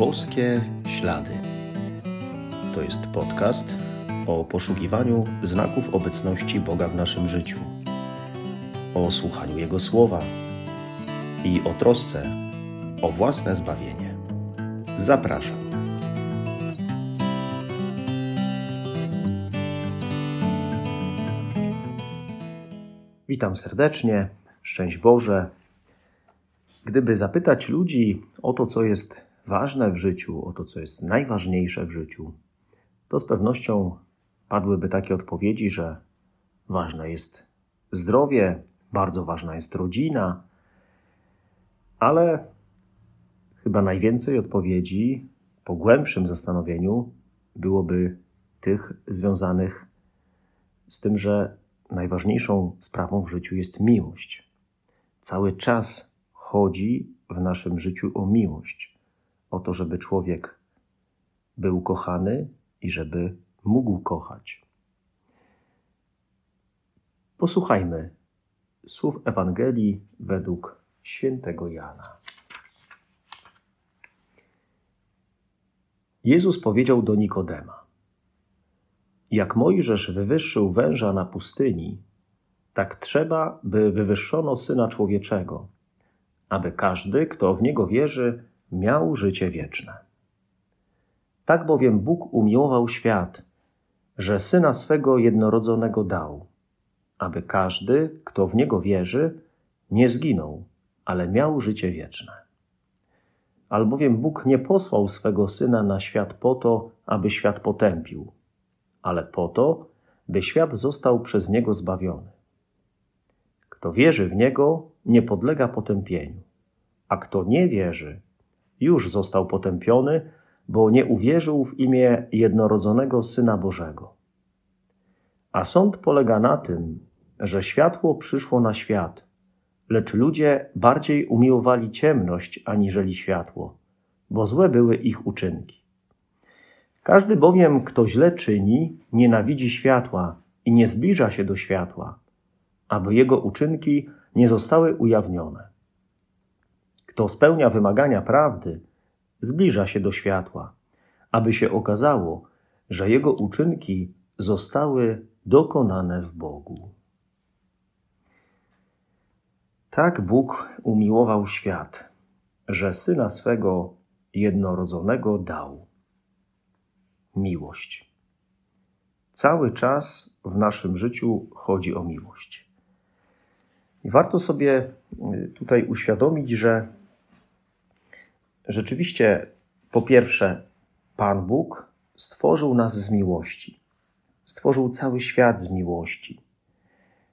Boskie Ślady. To jest podcast o poszukiwaniu znaków obecności Boga w naszym życiu, o słuchaniu Jego słowa i o trosce o własne zbawienie. Zapraszam. Witam serdecznie, szczęść Boże. Gdyby zapytać ludzi o to, co jest ważne w życiu, o to, co jest najważniejsze w życiu, to z pewnością padłyby takie odpowiedzi, że ważne jest zdrowie, bardzo ważna jest rodzina, ale chyba najwięcej odpowiedzi po głębszym zastanowieniu byłoby tych związanych z tym, że najważniejszą sprawą w życiu jest miłość. Cały czas chodzi w naszym życiu o miłość o to, żeby człowiek był kochany i żeby mógł kochać. Posłuchajmy słów Ewangelii według świętego Jana. Jezus powiedział do Nikodema: Jak Mojżesz wywyższył węża na pustyni, tak trzeba, by wywyższono syna człowieczego, aby każdy, kto w niego wierzy, miał życie wieczne. Tak bowiem Bóg umiłował świat, że syna swego jednorodzonego dał, aby każdy, kto w niego wierzy, nie zginął, ale miał życie wieczne. Albowiem Bóg nie posłał swego syna na świat po to, aby świat potępił, ale po to, by świat został przez niego zbawiony. Kto wierzy w niego, nie podlega potępieniu, a kto nie wierzy, już został potępiony, bo nie uwierzył w imię jednorodzonego Syna Bożego. A sąd polega na tym, że światło przyszło na świat, lecz ludzie bardziej umiłowali ciemność aniżeli światło, bo złe były ich uczynki. Każdy bowiem, kto źle czyni, nienawidzi światła i nie zbliża się do światła, aby jego uczynki nie zostały ujawnione. Kto spełnia wymagania prawdy, zbliża się do światła, aby się okazało, że jego uczynki zostały dokonane w Bogu. Tak Bóg umiłował świat, że syna swego jednorodzonego dał. Miłość. Cały czas w naszym życiu chodzi o miłość. Warto sobie y, tutaj uświadomić, że rzeczywiście, po pierwsze, Pan Bóg stworzył nas z miłości. Stworzył cały świat z miłości.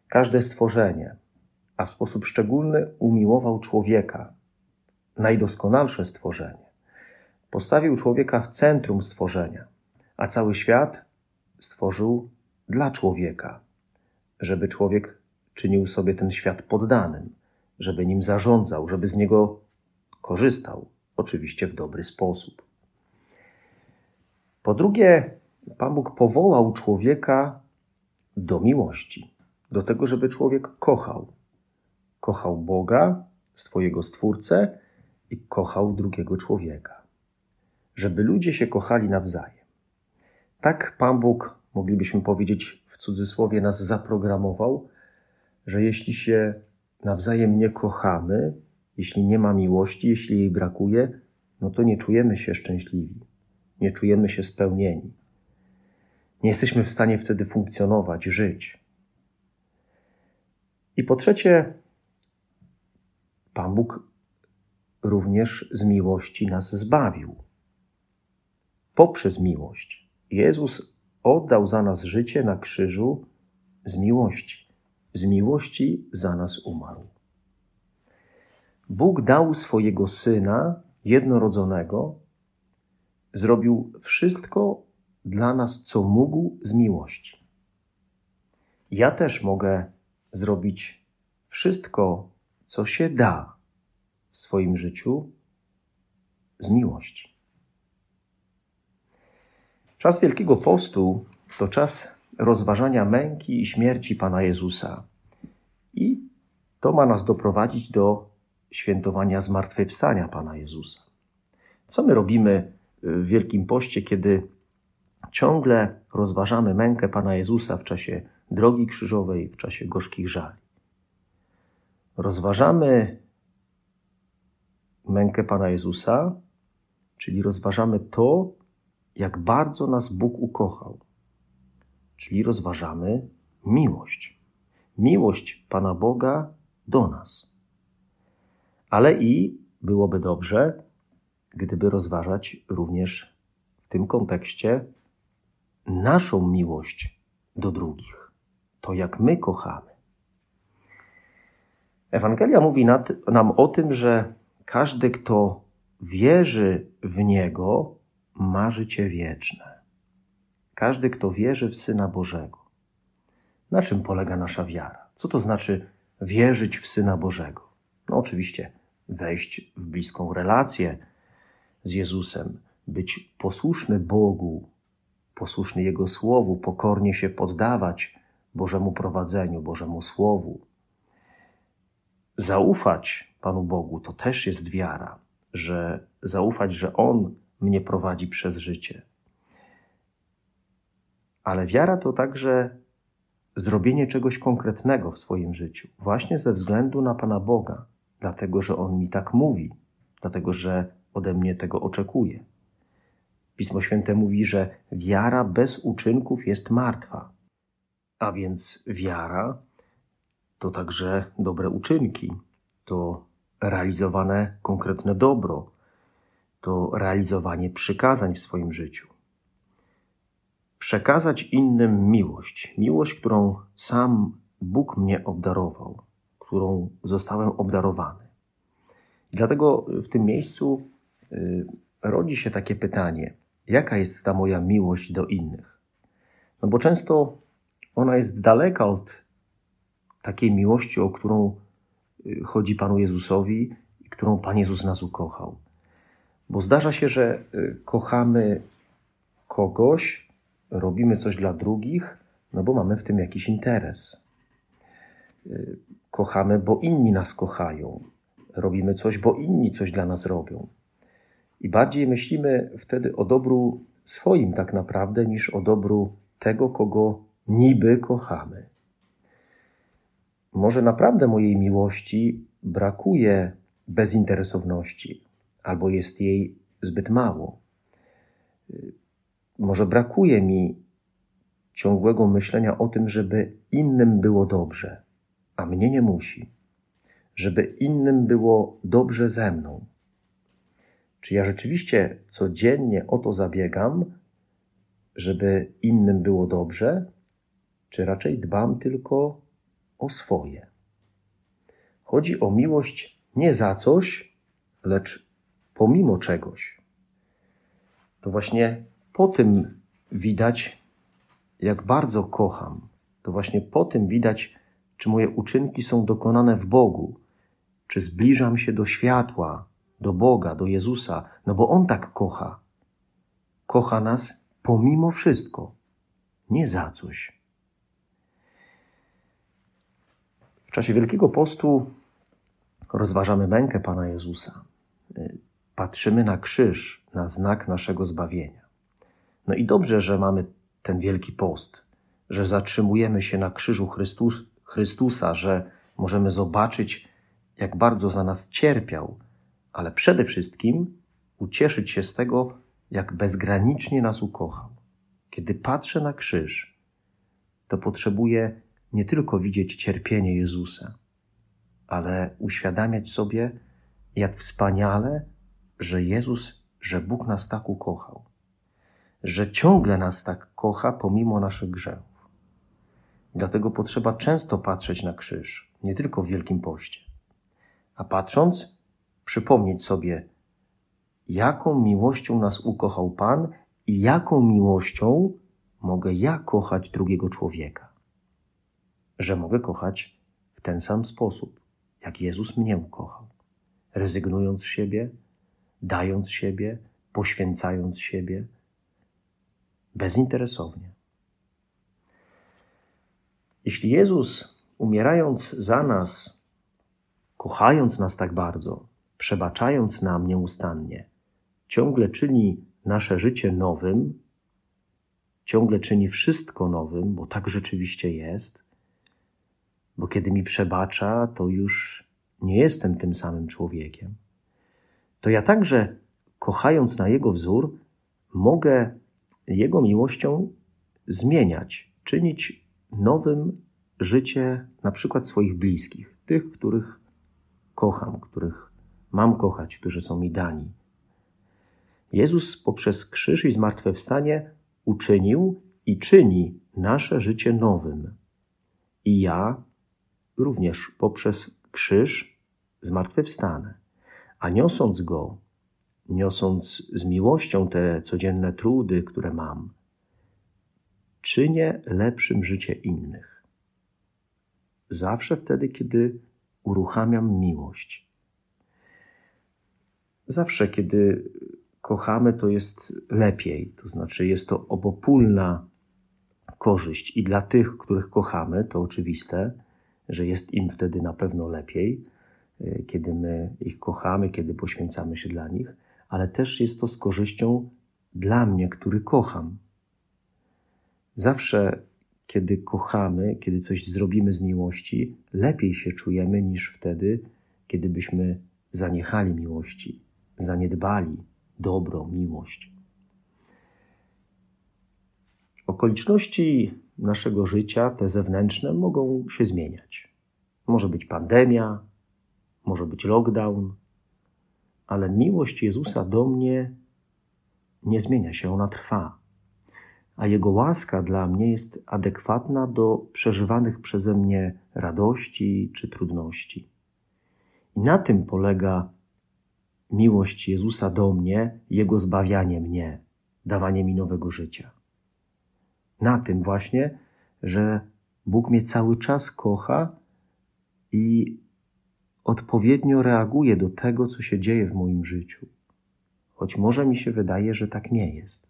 Każde stworzenie, a w sposób szczególny umiłował człowieka, najdoskonalsze stworzenie. Postawił człowieka w centrum stworzenia, a cały świat stworzył dla człowieka, żeby człowiek czynił sobie ten świat poddanym, żeby nim zarządzał, żeby z niego korzystał, oczywiście w dobry sposób. Po drugie, Pan Bóg powołał człowieka do miłości, do tego, żeby człowiek kochał. Kochał Boga, swojego Stwórcę i kochał drugiego człowieka. Żeby ludzie się kochali nawzajem. Tak Pan Bóg, moglibyśmy powiedzieć w cudzysłowie, nas zaprogramował, że jeśli się nawzajem nie kochamy, jeśli nie ma miłości, jeśli jej brakuje, no to nie czujemy się szczęśliwi, nie czujemy się spełnieni. Nie jesteśmy w stanie wtedy funkcjonować, żyć. I po trzecie, Pan Bóg również z miłości nas zbawił. Poprzez miłość. Jezus oddał za nas życie na krzyżu z miłości. Z miłości za nas umarł. Bóg dał swojego syna jednorodzonego, zrobił wszystko dla nas, co mógł z miłości. Ja też mogę zrobić wszystko, co się da w swoim życiu z miłości. Czas Wielkiego Postu to czas rozważania męki i śmierci Pana Jezusa. I to ma nas doprowadzić do świętowania zmartwychwstania Pana Jezusa. Co my robimy w Wielkim Poście, kiedy ciągle rozważamy mękę Pana Jezusa w czasie drogi krzyżowej, w czasie gorzkich żali? Rozważamy mękę Pana Jezusa, czyli rozważamy to, jak bardzo nas Bóg ukochał. Czyli rozważamy miłość. Miłość Pana Boga do nas. Ale i byłoby dobrze, gdyby rozważać również w tym kontekście naszą miłość do drugich. To, jak my kochamy. Ewangelia mówi nam o tym, że każdy, kto wierzy w Niego, ma życie wieczne. Każdy, kto wierzy w Syna Bożego. Na czym polega nasza wiara? Co to znaczy wierzyć w Syna Bożego? No, oczywiście, wejść w bliską relację z Jezusem, być posłuszny Bogu, posłuszny Jego Słowu, pokornie się poddawać Bożemu prowadzeniu, Bożemu Słowu. Zaufać Panu Bogu to też jest wiara, że zaufać, że On mnie prowadzi przez życie. Ale wiara to także zrobienie czegoś konkretnego w swoim życiu, właśnie ze względu na Pana Boga, dlatego że On mi tak mówi, dlatego że ode mnie tego oczekuje. Pismo Święte mówi, że wiara bez uczynków jest martwa. A więc wiara to także dobre uczynki, to realizowane konkretne dobro, to realizowanie przykazań w swoim życiu. Przekazać innym miłość, miłość, którą sam Bóg mnie obdarował, którą zostałem obdarowany. I dlatego w tym miejscu y, rodzi się takie pytanie: jaka jest ta moja miłość do innych? No bo często ona jest daleka od takiej miłości, o którą y, chodzi Panu Jezusowi i którą Pan Jezus nas ukochał. Bo zdarza się, że y, kochamy kogoś, robimy coś dla drugich, no bo mamy w tym jakiś interes. Y, kochamy, bo inni nas kochają. Robimy coś, bo inni coś dla nas robią. I bardziej myślimy wtedy o dobru swoim, tak naprawdę, niż o dobru tego, kogo niby kochamy. Może naprawdę mojej miłości brakuje bezinteresowności, albo jest jej zbyt mało. Może brakuje mi ciągłego myślenia o tym, żeby innym było dobrze, a mnie nie musi, żeby innym było dobrze ze mną. Czy ja rzeczywiście codziennie o to zabiegam, żeby innym było dobrze, czy raczej dbam tylko o swoje? Chodzi o miłość nie za coś, lecz pomimo czegoś. To właśnie po tym widać, jak bardzo kocham. To właśnie po tym widać, czy moje uczynki są dokonane w Bogu, czy zbliżam się do światła, do Boga, do Jezusa, no bo On tak kocha. Kocha nas pomimo wszystko, nie za coś. W czasie Wielkiego Postu rozważamy mękę Pana Jezusa patrzymy na krzyż, na znak naszego zbawienia. No i dobrze, że mamy ten wielki post, że zatrzymujemy się na krzyżu Chrystus, Chrystusa, że możemy zobaczyć, jak bardzo za nas cierpiał, ale przede wszystkim ucieszyć się z tego, jak bezgranicznie nas ukochał. Kiedy patrzę na krzyż, to potrzebuję nie tylko widzieć cierpienie Jezusa, ale uświadamiać sobie, jak wspaniale że Jezus, że Bóg nas tak ukochał, że ciągle nas tak kocha pomimo naszych grzechów. Dlatego potrzeba często patrzeć na krzyż, nie tylko w Wielkim Poście, a patrząc, przypomnieć sobie, jaką miłością nas ukochał Pan i jaką miłością mogę ja kochać drugiego człowieka. Że mogę kochać w ten sam sposób, jak Jezus mnie ukochał, rezygnując z siebie, dając siebie, poświęcając siebie, bezinteresownie. Jeśli Jezus, umierając za nas, kochając nas tak bardzo, przebaczając nam nieustannie, ciągle czyni nasze życie nowym, ciągle czyni wszystko nowym, bo tak rzeczywiście jest, bo kiedy mi przebacza, to już nie jestem tym samym człowiekiem, to ja także, kochając na Jego wzór, mogę Jego miłością zmieniać, czynić nowym życie na przykład swoich bliskich, tych, których kocham, których mam kochać, którzy są mi dani. Jezus poprzez krzyż i zmartwychwstanie uczynił i czyni nasze życie nowym. I ja również poprzez krzyż zmartwychwstanę. A niosąc go, niosąc z miłością te codzienne trudy, które mam, czynię lepszym życie innych. Zawsze wtedy, kiedy uruchamiam miłość. Zawsze, kiedy kochamy, to jest lepiej, to znaczy jest to obopólna korzyść i dla tych, których kochamy, to oczywiste, że jest im wtedy na pewno lepiej, y, kiedy my ich kochamy, kiedy poświęcamy się dla nich, ale też jest to z korzyścią dla mnie, który kocham. Zawsze, kiedy kochamy, kiedy coś zrobimy z miłości, lepiej się czujemy niż wtedy, kiedy byśmy zaniechali miłości, zaniedbali dobro, miłość. Okoliczności naszego życia, te zewnętrzne, mogą się zmieniać. Może być pandemia, może być lockdown, ale miłość Jezusa do mnie nie zmienia się, ona trwa. A Jego łaska dla mnie jest adekwatna do przeżywanych przeze mnie radości czy trudności. I na tym polega miłość Jezusa do mnie, Jego zbawianie mnie, dawanie mi nowego życia. Na tym właśnie, że Bóg mnie cały czas kocha i odpowiednio reaguje do tego, co się dzieje w moim życiu. Choć może mi się wydaje, że tak nie jest.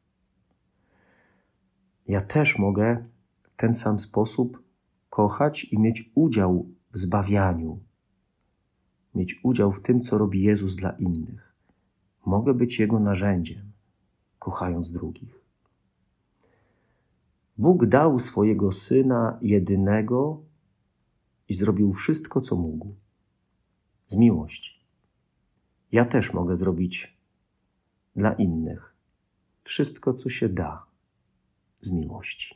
Ja też mogę w ten sam sposób kochać i mieć udział w zbawianiu, mieć udział w tym, co robi Jezus dla innych. Mogę być Jego narzędziem, kochając drugich. Bóg dał swojego Syna jedynego i zrobił wszystko, co mógł. Z miłości. Ja też mogę zrobić dla innych wszystko, co się da z miłości.